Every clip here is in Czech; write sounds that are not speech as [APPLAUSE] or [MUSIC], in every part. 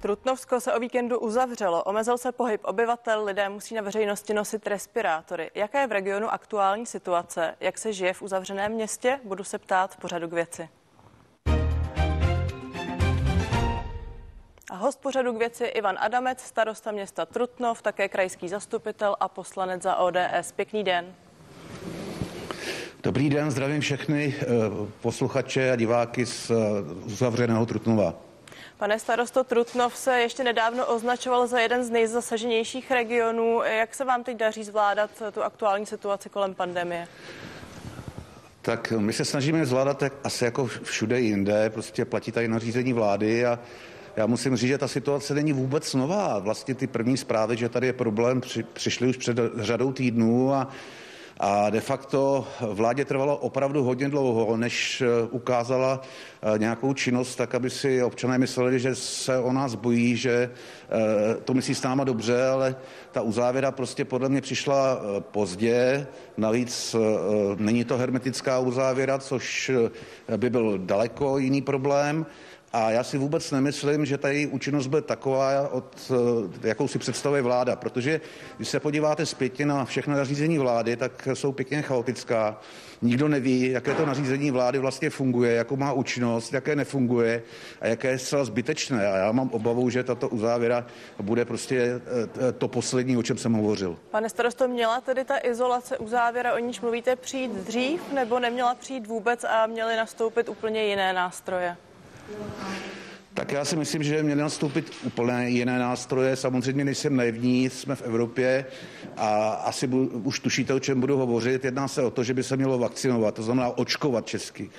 Trutnovsko se o víkendu uzavřelo, omezil se pohyb obyvatel, lidé musí na veřejnosti nosit respirátory. Jaká je v regionu aktuální situace? Jak se žije v uzavřeném městě? Budu se ptát v pořadu k věci. Host pořadu k věci Ivan Adamec, starosta města Trutnov, také krajský zastupitel a poslanec za ODS. Pěkný den. Dobrý den, zdravím všechny eh, posluchače a diváky z eh, uzavřeného Trutnova. Pane starosto, Trutnov se ještě nedávno označoval za jeden z nejzasaženějších regionů. Jak se vám teď daří zvládat tu aktuální situaci kolem pandemie? Tak my se snažíme zvládat asi jako všude jinde, prostě platí tady nařízení vlády a já musím říct, že ta situace není vůbec nová. Vlastně ty první zprávy, že tady je problém, při, přišly už před řadou týdnů a a de facto vládě trvalo opravdu hodně dlouho, než eh, ukázala eh, nějakou činnost, tak aby si občané mysleli, že se o nás bojí, že eh, to myslí s náma dobře, ale ta uzávěra prostě podle mě přišla pozdě. Navíc není to hermetická uzávěra, což by byl daleko jiný problém. A já si vůbec nemyslím, že ta její účinnost bude taková, od, eh, jakou si představuje vláda, protože když se podíváte zpětně na všechna nařízení vlády, tak jsou pěkně chaotická. Nikdo neví, jaké to nařízení vlády vlastně funguje, jakou má účinnost, jaké nefunguje a jaké je zcela zbytečné. A já mám obavu, že tato uzávěra bude prostě eh, to poslední, o čem jsem hovořil. Pane starosto, měla tedy ta izolace uzávěra, o níž mluvíte, přijít dřív nebo neměla přijít vůbec a měly nastoupit úplně jiné nástroje? Tak já si myslím, že měly nastoupit úplně jiné nástroje. Samozřejmě nejsem naivní, jsme v Evropě a asi bu, už tušíte, o čem budu hovořit. Jedná se o to, že by se mělo vakcinovat, to znamená očkovat česky.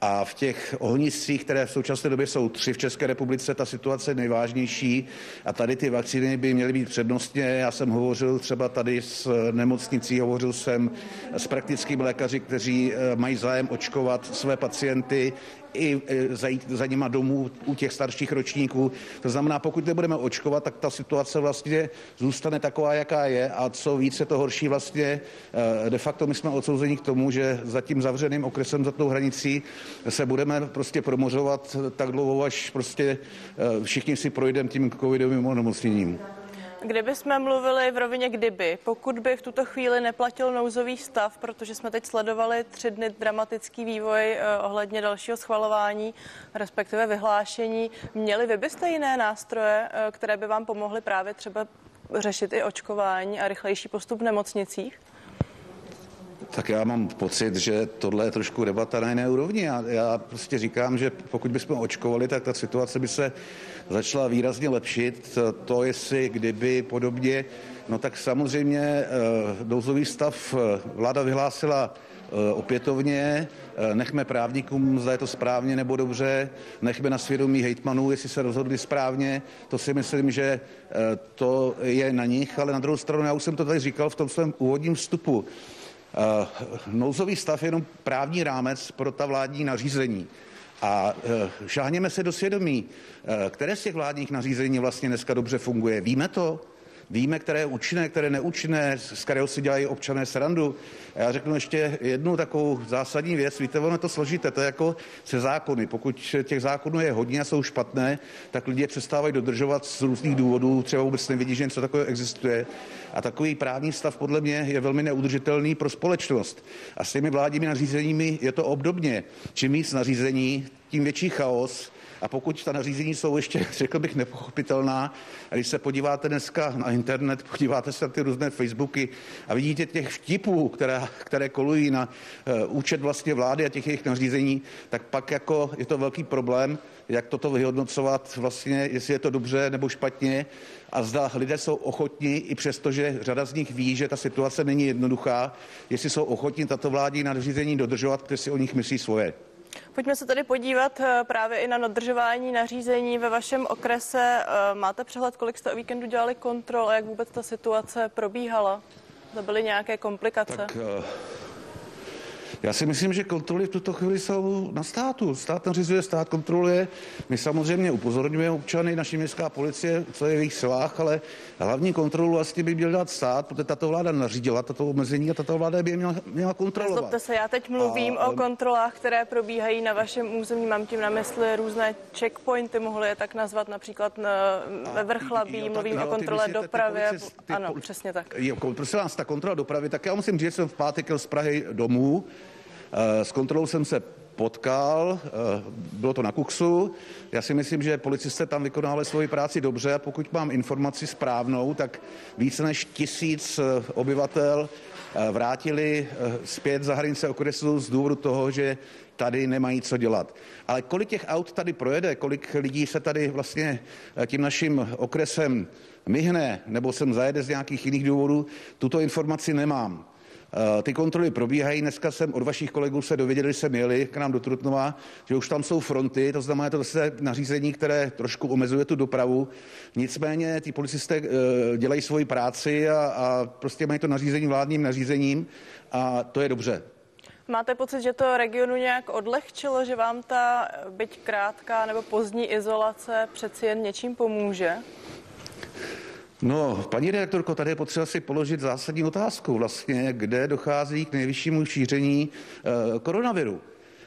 A v těch ohniscích, které v současné době jsou tři v České republice, ta situace je nejvážnější. A tady ty vakcíny by měly být přednostně. Já jsem hovořil třeba tady s nemocnicí, hovořil jsem s praktickými lékaři, kteří eh, mají zájem očkovat své pacienty i e, zajít za nima domů u těch starších ročníků. To znamená, pokud nebudeme očkovat, tak ta situace vlastně zůstane taková, jaká je a co více to horší vlastně e, de facto my jsme odsouzeni k tomu, že za tím zavřeným okresem, za tou hranicí se budeme prostě promořovat tak dlouho, až prostě e, všichni si projdeme tím covidovým onemocněním. Kdyby jsme mluvili v rovině kdyby, pokud by v tuto chvíli neplatil nouzový stav, protože jsme teď sledovali tři dny dramatický vývoj eh, ohledně dalšího schvalování, respektive vyhlášení, měli vy byste jiné nástroje, eh, které by vám pomohly právě třeba řešit i očkování a rychlejší postup v nemocnicích? Tak já mám pocit, že tohle je trošku debata na jiné úrovni. Já, já prostě říkám, že pokud bychom očkovali, tak ta situace by se začala výrazně lepšit. To, jestli kdyby podobně, no tak samozřejmě eh, nouzový stav eh, vláda vyhlásila eh, opětovně, nechme právníkům, zda je to správně nebo dobře, nechme na svědomí hejtmanů, jestli se rozhodli správně, to si myslím, že to je na nich, ale na druhou stranu, já už jsem to tady říkal v tom svém úvodním vstupu, nouzový stav je jenom právní rámec pro ta vládní nařízení. A e, šáhněme se do svědomí, e, které z těch vládních nařízení vlastně dneska dobře funguje. Víme to? Víme, které je účinné, které neúčinné, z kterého si dělají občané srandu. A já řeknu ještě jednu takovou zásadní věc. Víte, ono to složité, to je jako se zákony. Pokud těch zákonů je hodně a jsou špatné, tak lidé přestávají dodržovat z různých důvodů, třeba vůbec nevidí, že něco takového existuje. A takový právní stav podle mě je velmi neudržitelný pro společnost. A s těmi vládními nařízeními je to obdobně. Čím víc nařízení, tím větší chaos, a pokud ta nařízení jsou ještě, [LAUGHS] řekl bych, nepochopitelná, a když se podíváte dneska na internet, podíváte se na ty různé Facebooky a vidíte těch vtipů, které, které kolují na uh, účet vlastně vlády a těch jejich nařízení, tak pak jako je to velký problém, jak toto vyhodnocovat vlastně, jestli je to dobře nebo špatně a zda lidé jsou ochotní, i přesto, že řada z nich ví, že ta situace není jednoduchá, jestli jsou ochotní tato vládní nařízení dodržovat, kteří si o nich myslí svoje. Pojďme se tady podívat eh, právě i na dodržování nařízení ve vašem okrese. Eh, máte přehled, kolik jste o víkendu dělali kontrol a jak vůbec ta situace probíhala? To byly nějaké komplikace? Tak, uh... Já si myslím, že kontroly v tuto chvíli jsou na státu. Stát nařizuje, stát kontroluje. My samozřejmě upozorňujeme občany, naší městská policie, co je v jejich silách, ale hlavní kontrolu vlastně by měl dát stát, protože tato vláda nařídila tato omezení a tato vláda by je měla, měla kontrolovat. Nezlobte se, já teď mluvím a, o kontrolách, které probíhají na vašem území. Mám tím na mysli různé checkpointy, mohli je tak nazvat například na, ve Vrchlabí, jo, mluvím jo, o kontrole dopravy. Ano, přesně tak. Jo, prosím vás, ta kontrola dopravy, tak já musím říct, že jsem v pátek jel z Prahy domů, eh, s kontrolou jsem se potkal, eh, bylo to na Kuksu. Já si myslím, že policisté tam vykonávali svoji práci dobře a pokud mám informaci správnou, tak více než tisíc eh, obyvatel vrátili zpět za hranice okresu z důvodu toho, že tady nemají co dělat. Ale kolik těch aut tady projede, kolik lidí se tady vlastně tím naším okresem myhne nebo sem zajede z nějakých jiných důvodů, tuto informaci nemám. Eh, ty kontroly probíhají. Dneska jsem od vašich kolegů se dověděli, že jsem jeli k nám do Trutnova, že už tam jsou fronty, to znamená, to zase nařízení, které trošku omezuje tu dopravu. Nicméně ty policisté eh, dělají svoji práci a, a prostě mají to nařízení vládním nařízením a to je dobře. Máte pocit, že to regionu nějak odlehčilo, že vám ta byť krátká nebo pozdní izolace přeci jen něčím pomůže? No, paní redaktorko, tady je potřeba si položit zásadní otázku vlastně, kde dochází k nejvyššímu šíření e, koronaviru.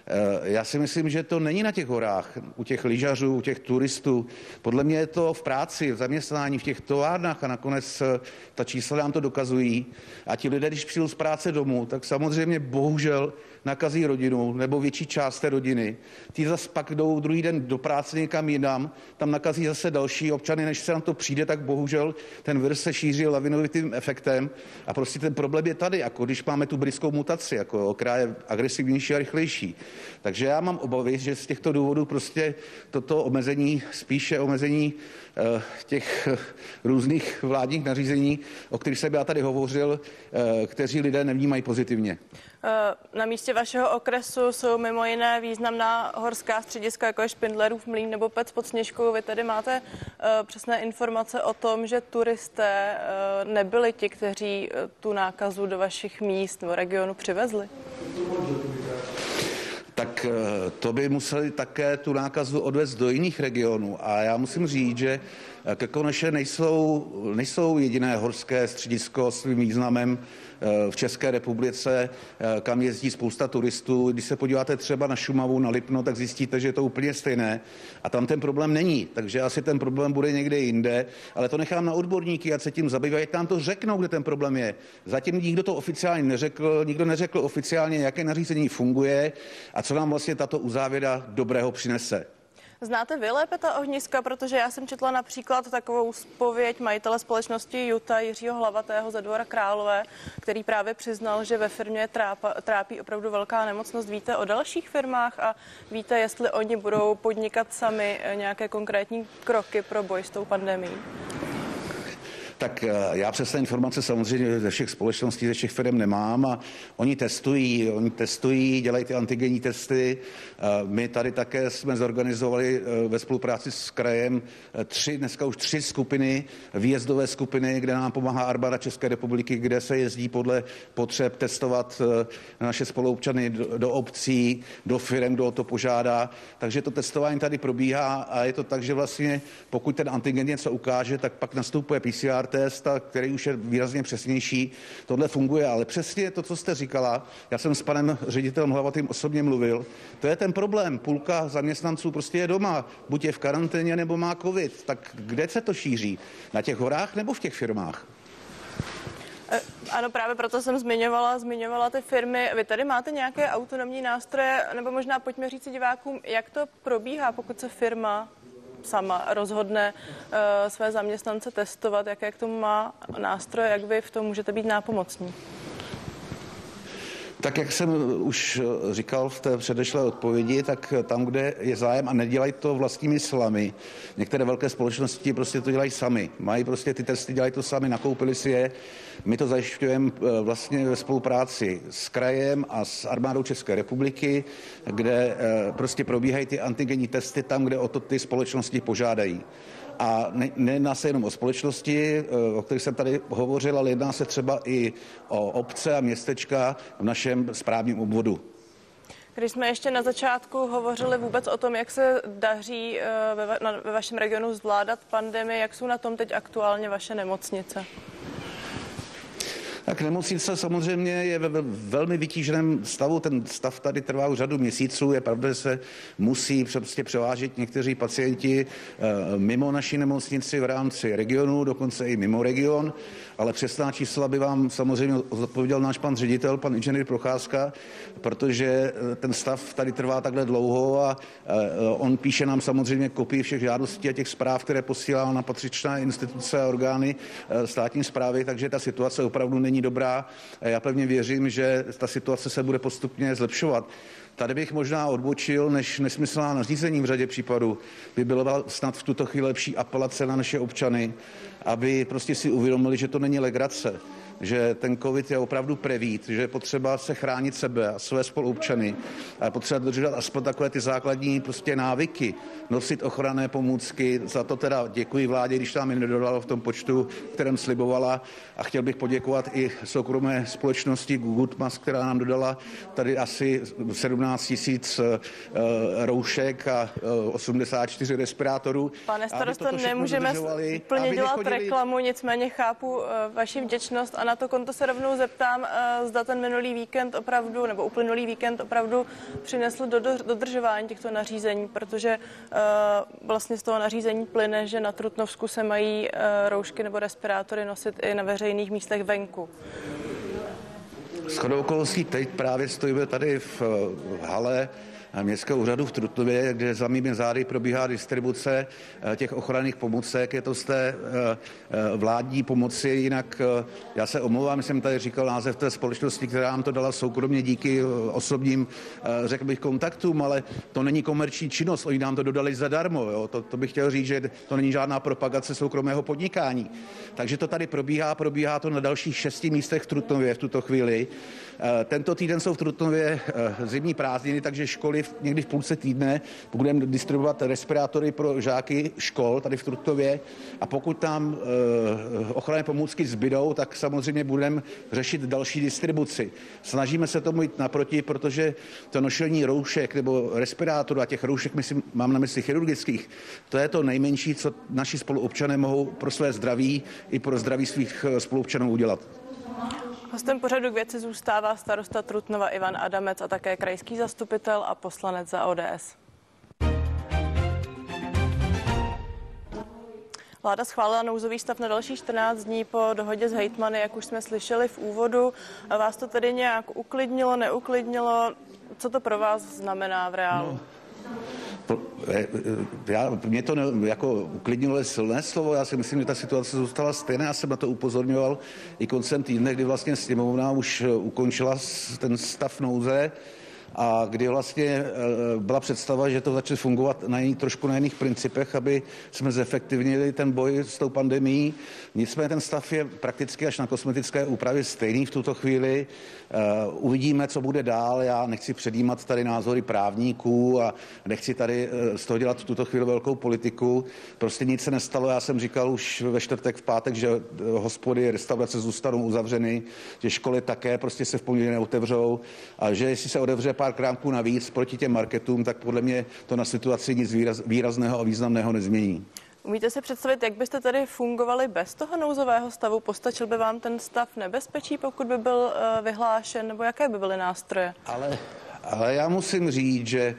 E, já si myslím, že to není na těch horách, u těch lyžařů, u těch turistů. Podle mě je to v práci, v zaměstnání, v těch továrnách a nakonec e, ta čísla nám to dokazují. A ti lidé, když přijdou z práce domů, tak samozřejmě bohužel nakazí rodinu nebo větší část té rodiny. Ti zase pak jdou druhý den do práce někam jinam, tam nakazí zase další občany, než se na to přijde, tak bohužel ten virus se šíří lavinovitým efektem a prostě ten problém je tady, jako když máme tu britskou mutaci, jako, která je agresivnější a rychlejší. Takže já mám obavy, že z těchto důvodů prostě toto omezení, spíše omezení Eh, těch eh, různých vládních nařízení, o kterých jsem já tady hovořil, eh, kteří lidé nevnímají pozitivně. Na místě vašeho okresu jsou mimo jiné významná horská střediska, jako je Špindlerův mlín nebo Pec pod Sněžkou. Vy tady máte přesné informace o tom, že turisté nebyli ti, kteří tu nákazu do vašich míst nebo regionu přivezli? tak eh, to by museli také tu nákazu odvést do jiných regionů. A já musím říct, že Kekoneše nejsou, nejsou jediné horské středisko svým významem Eh, v České republice, eh, kam jezdí spousta turistů. Když se podíváte třeba na Šumavu, na Lipno, tak zjistíte, že je to úplně stejné. A tam ten problém není. Takže asi ten problém bude někde jinde, ale to nechám na odborníky, ať se tím zabývají, nám to řeknou, kde ten problém je. Zatím nikdo to oficiálně neřekl, nikdo neřekl oficiálně, jaké nařízení funguje a co nám vlastně tato uzávěra dobrého přinese. Znáte vy lépe ta ohniska, protože já jsem četla například takovou spověď majitele společnosti Juta Jiřího Hlavatého ze dvora Králové, který právě přiznal, že ve firmě trápa, trápí opravdu velká nemocnost. Víte o dalších firmách a víte, jestli oni budou podnikat sami nějaké konkrétní kroky pro boj s tou pandemí? Tak eh, já přesné informace samozřejmě ze všech společností, ze všech firm nemám a oni testují, oni testují, dělají ty antigenní testy. Eh, my tady také jsme zorganizovali eh, ve spolupráci s krajem tři, dneska už tři skupiny, výjezdové skupiny, kde nám pomáhá armáda České republiky, kde se jezdí podle potřeb testovat naše spoluobčany do, do obcí, do firm, kdo o to požádá. Takže to testování tady probíhá a je to tak, že vlastně pokud ten antigen něco ukáže, tak pak nastupuje PCR test, který už je výrazně přesnější. Tohle funguje, ale přesně to, co jste říkala, já jsem s panem ředitelem Hlavatým osobně mluvil, to je ten problém. Půlka zaměstnanců prostě je doma, buď je v karanténě nebo má covid. Tak kde se to šíří? Na těch horách nebo v těch firmách? E, ano, právě proto jsem zmiňovala, zmiňovala ty firmy. Vy tady máte nějaké autonomní nástroje, nebo možná pojďme říct divákům, jak to probíhá, pokud se firma sama rozhodne uh, své zaměstnance testovat, jaké k tomu má nástroje, jak vy v tom můžete být nápomocní. Tak jak jsem už říkal v té předešlé odpovědi, tak tam, kde je zájem a nedělají to vlastními silami, některé velké společnosti prostě to dělají sami. Mají prostě ty testy, dělají to sami, nakoupili si je. My to zajišťujeme eh, vlastně ve spolupráci s krajem a s armádou České republiky, kde eh, prostě probíhají ty antigenní testy tam, kde o to ty společnosti požádají. A ne, nejedná se jenom o společnosti, eh, o kterých jsem tady hovořil, ale jedná se třeba i o obce a městečka v našem správním obvodu. Když jsme ještě na začátku hovořili vůbec o tom, jak se daří eh, ve, va- ve vašem regionu zvládat pandemii, jak jsou na tom teď aktuálně vaše nemocnice? Tak nemocnice samozřejmě je ve ve velmi vytíženém stavu. Ten stav tady trvá už řadu měsíců. Je pravda, že se musí prostě převážet někteří pacienti eh, mimo naši nemocnici v rámci regionu, dokonce i mimo region, ale přesná čísla by vám samozřejmě odpověděl náš pan ředitel, pan inženýr Procházka, protože eh, ten stav tady trvá takhle dlouho a eh, on píše nám samozřejmě kopii všech žádostí a těch zpráv, které posílá na patřičné instituce a orgány státní zprávy, takže ta situace opravdu není dobrá. Já pevně věřím, že ta situace se bude postupně zlepšovat. Tady bych možná odbočil, než nesmyslná nařízení v řadě případů by bylo snad v tuto chvíli lepší apelace na naše občany, aby prostě si uvědomili, že to není legrace že ten covid je opravdu prevít, že je potřeba se chránit sebe a své spoluobčany a je potřeba dodržovat aspoň takové ty základní prostě návyky, nosit ochranné pomůcky. Za to teda děkuji vládě, když nám je nedodala v tom počtu, kterém slibovala a chtěl bych poděkovat i soukromé společnosti Goodmas, která nám dodala tady asi 17 tisíc uh, roušek a uh, 84 respirátorů. Pane starosto, nemůžeme úplně dělat reklamu, nicméně chápu vaši vděčnost a na to konto se rovnou zeptám, uh, zda ten minulý víkend opravdu, nebo uplynulý víkend opravdu přinesl do dodržování těchto nařízení, protože uh, vlastně z toho nařízení plyne, že na Trutnovsku se mají uh, roušky nebo respirátory nosit i na veřejných místech venku. S chodou okolností teď právě stojíme tady v hale Městského úřadu v Trutnově, kde za mými zády probíhá distribuce eh, těch ochranných pomůcek. Je to z té eh, eh, vládní pomoci, jinak já se omlouvám, jsem tady říkal název té společnosti, která nám to dala soukromně díky osobním, řekl bych, kontaktům, ale to není komerční činnost, oni nám to dodali zadarmo. Jo? To, to bych chtěl říct, že to není žádná propagace soukromého podnikání. Takže to tady probíhá, probíhá to na dalších šesti místech v Trutnově v tuto chvíli. Tento týden jsou v Trutnově zimní prázdniny, takže školy někdy v půlce týdne budeme distribuovat respirátory pro žáky škol tady v Trutově a pokud tam e, ochranné pomůcky zbydou, tak samozřejmě budeme řešit další distribuci. Snažíme se tomu jít naproti, protože to nošení roušek nebo respirátorů a těch roušek, myslím, mám na mysli chirurgických, to je to nejmenší, co naši spoluobčané mohou pro své zdraví i pro zdraví svých eh, spoluobčanů udělat. Hostem pořadu k věci zůstává starosta Trutnova Ivan Adamec a také krajský zastupitel a poslanec za ODS. Vláda schválila nouzový stav na další 14 dní po dohodě s hejtmany, jak už jsme slyšeli v úvodu. Vás to tedy nějak uklidnilo, neuklidnilo? Co to pro vás znamená v reálu? No. Eh, já, mě to ne, jako uklidnilo silné slovo, já si myslím, že ta situace zůstala stejná, já jsem na to upozorňoval i koncem týdne, kdy vlastně sněmovna už eh, ukončila ten stav nouze, a kdy vlastně eh, byla představa, že to začne fungovat na jiný, trošku na jiných principech, aby jsme zefektivnili ten boj s tou pandemí. Nicméně ten stav je prakticky až na kosmetické úpravy stejný v tuto chvíli. Eh, uvidíme, co bude dál. Já nechci předjímat tady názory právníků a nechci tady eh, z toho dělat v tuto chvíli velkou politiku. Prostě nic se nestalo. Já jsem říkal už ve čtvrtek, v pátek, že hospody, restaurace zůstanou uzavřeny, že školy také prostě se v pondělí neotevřou a že jestli se otevře pár krámků navíc proti těm marketům, tak podle mě to na situaci nic výraz, výrazného a významného nezmění. Umíte si představit, jak byste tady fungovali bez toho nouzového stavu? Postačil by vám ten stav nebezpečí, pokud by byl uh, vyhlášen, nebo jaké by byly nástroje? Ale, ale já musím říct, že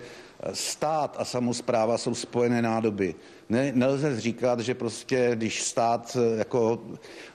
stát a samozpráva jsou spojené nádoby ne, nelze říkat, že prostě, když stát eh, jako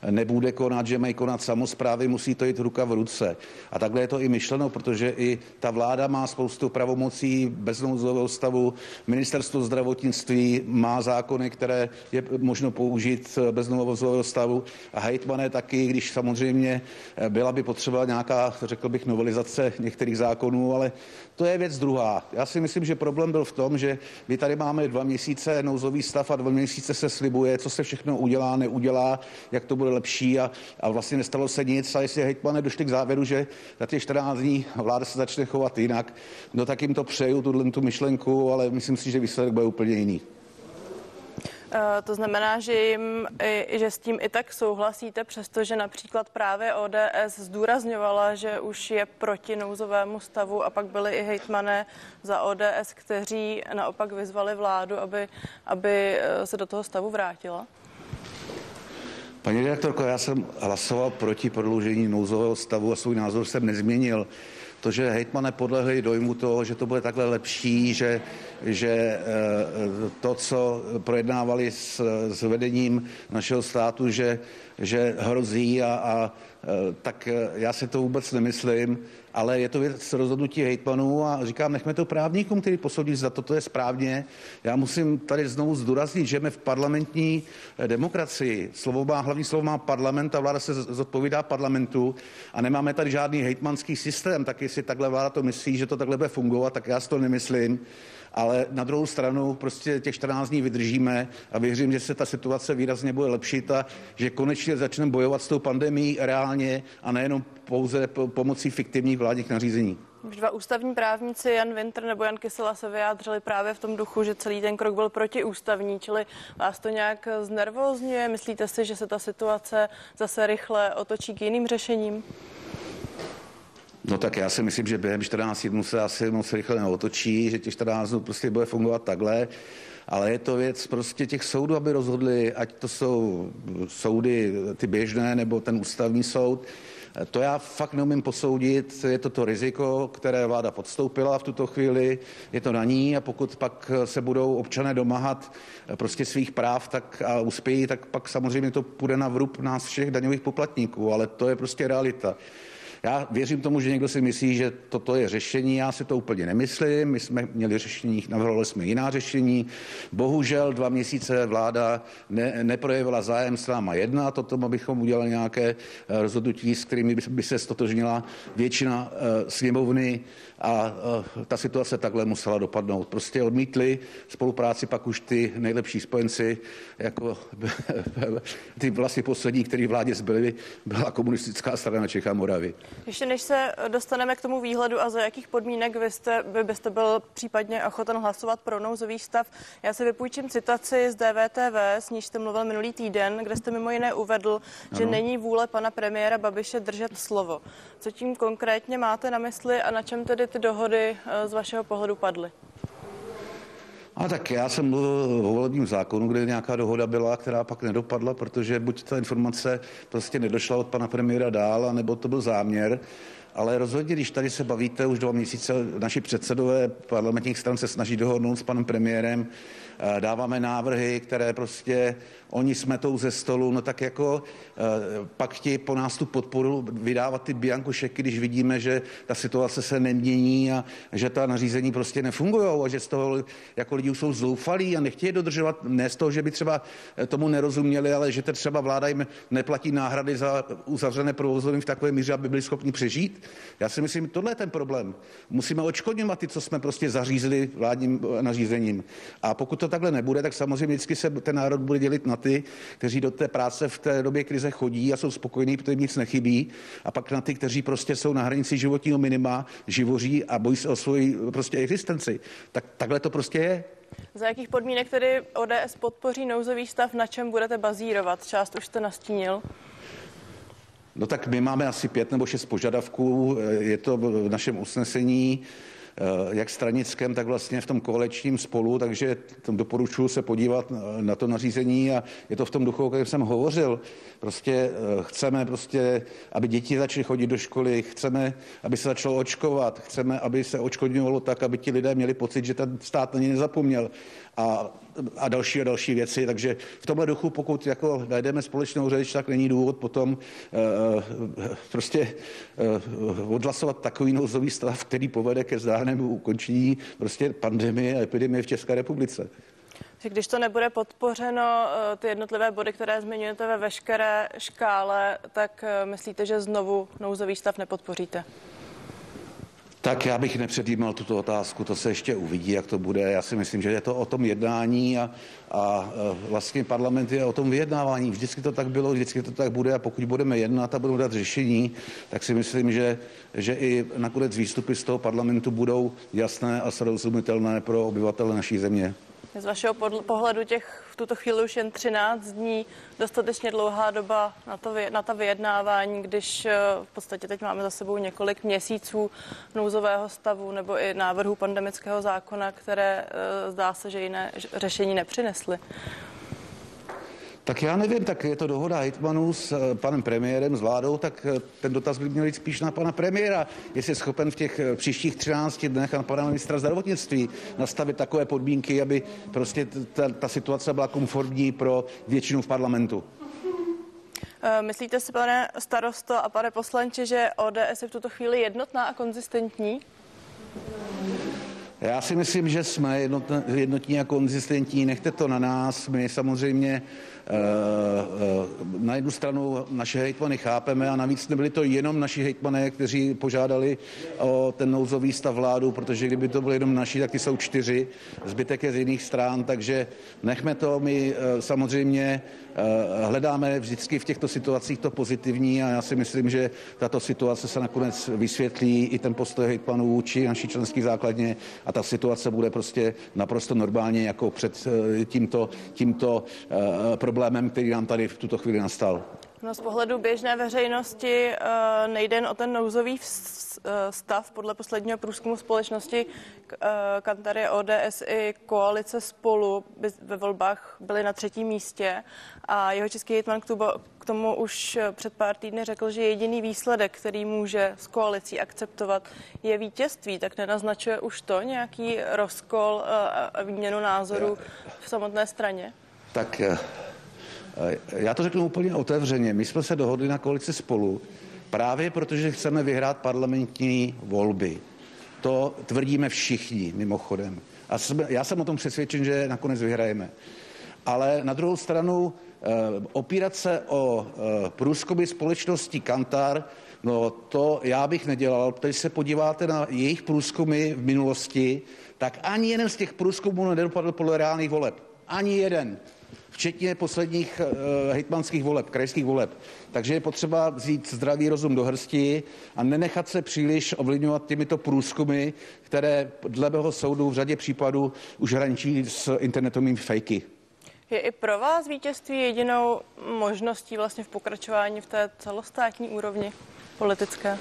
nebude konat, že mají konat samozprávy, musí to jít ruka v ruce. A takhle je to i myšleno, protože i ta vláda má spoustu pravomocí bez nouzového stavu, ministerstvo zdravotnictví má zákony, které je možno použít eh, bez nouzového stavu a hejtmané taky, když samozřejmě eh, byla by potřeba nějaká, řekl bych, novelizace některých zákonů, ale to je věc druhá. Já si myslím, že problém byl v tom, že my tady máme dva měsíce nouzový stav a dva měsíce se slibuje, co se všechno udělá, neudělá, jak to bude lepší a, a vlastně nestalo se nic. A jestli hejtmané došli k závěru, že za těch 14 dní vláda se začne chovat jinak, no tak jim to přeju, tuhle tu myšlenku, ale myslím si, že výsledek bude úplně jiný. Eh, to znamená, že, jim, že s tím i tak souhlasíte, přestože například právě ODS zdůrazňovala, že už je proti nouzovému stavu a pak byli i hejtmané za ODS, kteří naopak vyzvali vládu, aby, aby eh, se do toho stavu vrátila? Paní redaktorko, já jsem hlasoval proti prodloužení nouzového stavu a svůj názor jsem nezměnil to, že hejtmane podlehli dojmu toho, že to bude takhle lepší, že, že eh, to, co projednávali s, s vedením našeho státu, že, že hrozí a, a tak eh, já si to vůbec nemyslím, ale je to věc rozhodnutí hejtmanů a říkám, nechme to právníkům, který posoudí, zda toto je správně. Já musím tady znovu zdůraznit, že jsme v parlamentní eh, demokracii. Slovo má, hlavní slovo má parlament a vláda se zodpovídá parlamentu a nemáme tady žádný hejtmanský systém, tak jestli takhle vláda to myslí, že to takhle bude fungovat, tak já si to nemyslím ale na druhou stranu prostě těch 14 dní vydržíme a věřím, že se ta situace výrazně bude lepšit a že konečně začneme bojovat s tou pandemí reálně a nejenom pouze pomocí fiktivních vládních nařízení. Už dva ústavní právníci, Jan Winter nebo Jan Kysela, se vyjádřili právě v tom duchu, že celý ten krok byl protiústavní, čili vás to nějak znervozňuje? Myslíte si, že se ta situace zase rychle otočí k jiným řešením? No tak já si myslím, že během 14 dnů se asi moc rychle neotočí, že těch 14 dnů prostě bude fungovat takhle, ale je to věc prostě těch soudů, aby rozhodli, ať to jsou soudy ty běžné nebo ten ústavní soud. To já fakt neumím posoudit, je to to riziko, které vláda podstoupila v tuto chvíli, je to na ní a pokud pak se budou občané domáhat prostě svých práv tak a uspějí, tak pak samozřejmě to půjde na vrub nás všech daňových poplatníků, ale to je prostě realita. Já věřím tomu, že někdo si myslí, že toto je řešení. Já si to úplně nemyslím. My jsme měli řešení, navrhovali jsme jiná řešení. Bohužel dva měsíce vláda ne, neprojevila zájem s náma jedna. Toto abychom udělali nějaké eh, rozhodnutí, s kterými by, by se stotožnila většina uh, sněmovny a uh, ta situace takhle musela dopadnout. Prostě odmítli spolupráci pak už ty nejlepší spojenci, jako [LAUGHS] ty vlastně poslední, který vládě zbyli, byla komunistická strana Čech a Moravy. Ještě než se dostaneme k tomu výhledu a za jakých podmínek vy jste, vy byste byl případně ochoten hlasovat pro nouzový stav, já si vypůjčím citaci z DVTV, s níž jste mluvil minulý týden, kde jste mimo jiné uvedl, ano. že není vůle pana premiéra Babiše držet slovo. Co tím konkrétně máte na mysli a na čem tedy ty dohody eh, z vašeho pohledu padly? A tak já jsem mluvil o volebním zákonu, kde nějaká dohoda byla, která pak nedopadla, protože buď ta informace prostě nedošla od pana premiéra dál, nebo to byl záměr. Ale rozhodně, když tady se bavíte už dva měsíce, naši předsedové parlamentních stran se snaží dohodnout s panem premiérem, dáváme návrhy, které prostě oni smetou ze stolu, no tak jako eh, pak chtějí po nás tu podporu vydávat ty biankošeky, když vidíme, že ta situace se nemění a že ta nařízení prostě nefungují a že z toho jako lidi jsou zoufalí a nechtějí dodržovat, ne z toho, že by třeba eh, tomu nerozuměli, ale že třeba vláda jim neplatí náhrady za uzavřené provozovny v takové míře, aby byli schopni přežít. Já si myslím, tohle je ten problém. Musíme očkodňovat ty, co jsme prostě zařízli vládním eh, nařízením. A pokud to takhle nebude, tak samozřejmě vždycky se ten národ bude dělit na ty, kteří do té práce v té době krize chodí a jsou spokojení, protože jim nic nechybí, a pak na ty, kteří prostě jsou na hranici životního minima, živoří a bojí se o svoji prostě existenci. Tak takhle to prostě je. Za jakých podmínek tedy ODS podpoří nouzový stav, na čem budete bazírovat? Část už jste nastínil. No tak my máme asi pět nebo šest požadavků, je to v našem usnesení. Eh, jak stranickém, tak vlastně v tom koaličním spolu, takže tam doporučuji se podívat na to nařízení a je to v tom duchu, o kterém jsem hovořil. Prostě eh, chceme prostě, aby děti začaly chodit do školy, chceme, aby se začalo očkovat, chceme, aby se očkodňovalo tak, aby ti lidé měli pocit, že ten stát na ně nezapomněl a, a další a další věci. Takže v tomhle duchu, pokud jako najdeme společnou řeč, tak není důvod potom uh, prostě uh, odhlasovat takový nouzový stav, který povede ke zdárnému ukončení prostě pandemie a epidemie v České republice. Když to nebude podpořeno, ty jednotlivé body, které zmiňujete ve veškeré škále, tak myslíte, že znovu nouzový stav nepodpoříte? Tak já bych nepředjímal tuto otázku, to se ještě uvidí, jak to bude. Já si myslím, že je to o tom jednání a, a e, vlastně parlament je o tom vyjednávání. Vždycky to tak bylo, vždycky to tak bude a pokud budeme jednat a budeme dát řešení, tak si myslím, že, že i nakonec výstupy z toho parlamentu budou jasné a srozumitelné pro obyvatele naší země. Z vašeho pohledu těch v tuto chvíli už jen 13 dní, dostatečně dlouhá doba na, to, na ta vyjednávání, když eh, v podstatě teď máme za sebou několik měsíců nouzového stavu nebo i návrhu pandemického zákona, které eh, zdá se, že jiné řešení nepřinesly. Tak já nevím, tak je to dohoda hejtmanů s eh, panem premiérem, s vládou, tak eh, ten dotaz by měl jít spíš na pana premiéra, jestli je schopen v těch eh, příštích 13 dnech na pana ministra zdravotnictví nastavit takové podmínky, aby prostě ta, ta situace byla konformní pro většinu v parlamentu. Myslíte si, pane starosto a pane poslanče, že ODS je v tuto chvíli jednotná a konzistentní? Já si myslím, že jsme jednotní a konzistentní. Nechte to na nás. My samozřejmě na jednu stranu naše hejtmany chápeme a navíc nebyli to jenom naši hejtmané, kteří požádali o ten nouzový stav vládu, protože kdyby to byly jenom naši, tak ty jsou čtyři, zbytek je z jiných stran, takže nechme to, my eh, samozřejmě hledáme vždycky v těchto situacích to pozitivní a já si myslím, že tato situace se nakonec vysvětlí i ten postoj hejtmanů vůči naší členské základně a ta situace bude prostě naprosto normálně jako před tímto, tímto problémem problémem, který nám tady v tuto chvíli nastal. No, z pohledu běžné veřejnosti eh, nejde jen o ten nouzový eh, stav. Podle posledního průzkumu společnosti eh, Kantary ODS i koalice spolu ve volbách byly na třetím místě a jeho český hitman k tomu už před pár týdny řekl, že jediný výsledek, který může s koalicí akceptovat, je vítězství. Tak nenaznačuje už to nějaký rozkol a výměnu názorů v samotné straně? Tak já to řeknu úplně otevřeně. My jsme se dohodli na koalici spolu právě protože chceme vyhrát parlamentní volby. To tvrdíme všichni, mimochodem. A jsme, já jsem o tom přesvědčen, že nakonec vyhrajeme. Ale na druhou stranu eh, opírat se o eh, průzkumy společnosti Kantar, no to já bych nedělal. Když se podíváte na jejich průzkumy v minulosti, tak ani jeden z těch průzkumů nedopadl podle reálných voleb. Ani jeden včetně posledních uh, hejtmanských voleb, krajských voleb. Takže je potřeba vzít zdravý rozum do hrsti a nenechat se příliš ovlivňovat těmito průzkumy, které dle mého soudu v řadě případů už hraničí s internetovými fejky. Je i pro vás vítězství jedinou možností vlastně v pokračování v té celostátní úrovni politické?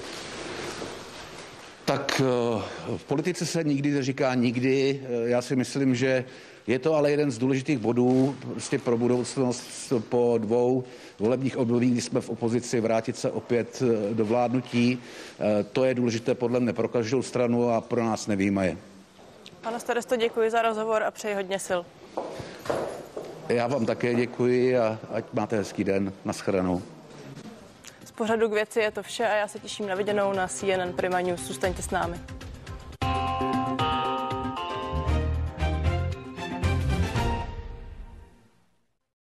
Tak eh, v politice se nikdy neříká nikdy. Eh, já si myslím, že je to ale jeden z důležitých bodů prostě pro budoucnost po dvou volebních období, kdy jsme v opozici, vrátit se opět eh, do vládnutí. Eh, to je důležité podle mne pro každou stranu a pro nás nevýmaje. Pane starosto, děkuji za rozhovor a přeji hodně sil. Já vám také děkuji a ať máte hezký den. Naschledanou. Z pořadu k věci je to vše a já se těším na viděnou na CNN Prima News. Zůstaňte s námi.